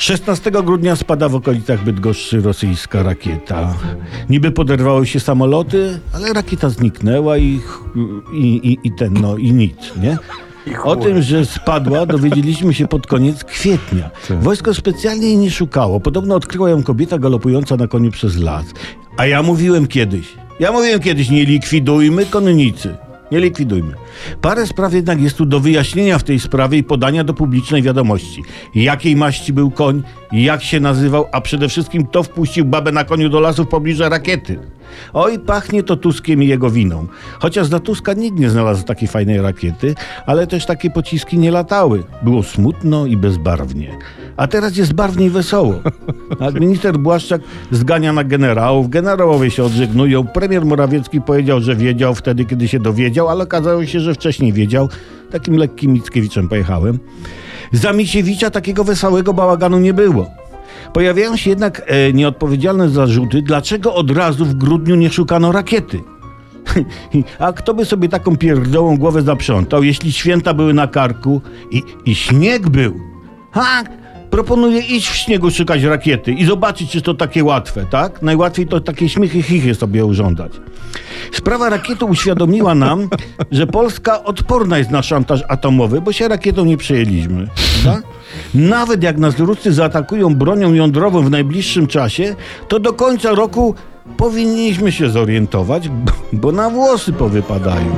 16 grudnia spada w okolicach Bydgoszczy rosyjska rakieta. Niby poderwały się samoloty, ale rakieta zniknęła i, i, i, i ten, no i nic, nie? O tym, że spadła, dowiedzieliśmy się pod koniec kwietnia. Wojsko specjalnie jej nie szukało. Podobno odkryła ją kobieta galopująca na koniu przez las. A ja mówiłem kiedyś, ja mówiłem kiedyś, nie likwidujmy konnicy. Nie likwidujmy. Parę spraw jednak jest tu do wyjaśnienia w tej sprawie i podania do publicznej wiadomości. Jakiej maści był koń, jak się nazywał, a przede wszystkim kto wpuścił babę na koniu do lasu w pobliżu rakiety. Oj, pachnie to Tuskiem i jego winą. Chociaż za Tuska nikt nie znalazł takiej fajnej rakiety, ale też takie pociski nie latały. Było smutno i bezbarwnie. A teraz jest barwnie i wesoło. A minister Błaszczak zgania na generałów, generałowie się odżegnują. Premier Morawiecki powiedział, że wiedział wtedy, kiedy się dowiedział, ale okazało się, że wcześniej wiedział. Takim lekkim Mickiewiczem pojechałem. Za Misiewicza takiego wesołego bałaganu nie było. Pojawiają się jednak e, nieodpowiedzialne zarzuty, dlaczego od razu w grudniu nie szukano rakiety. A kto by sobie taką pierdołą głowę zaprzątał, jeśli święta były na karku i, i śnieg był? Ha! Proponuję iść w śniegu szukać rakiety i zobaczyć, czy to takie łatwe, tak? Najłatwiej to takie śmichy chichy sobie urządzać. Sprawa rakiety uświadomiła nam, że Polska odporna jest na szantaż atomowy, bo się rakietą nie przejęliśmy. Tak? Nawet jak nas Ruscy zaatakują bronią jądrową w najbliższym czasie, to do końca roku powinniśmy się zorientować, bo na włosy powypadają.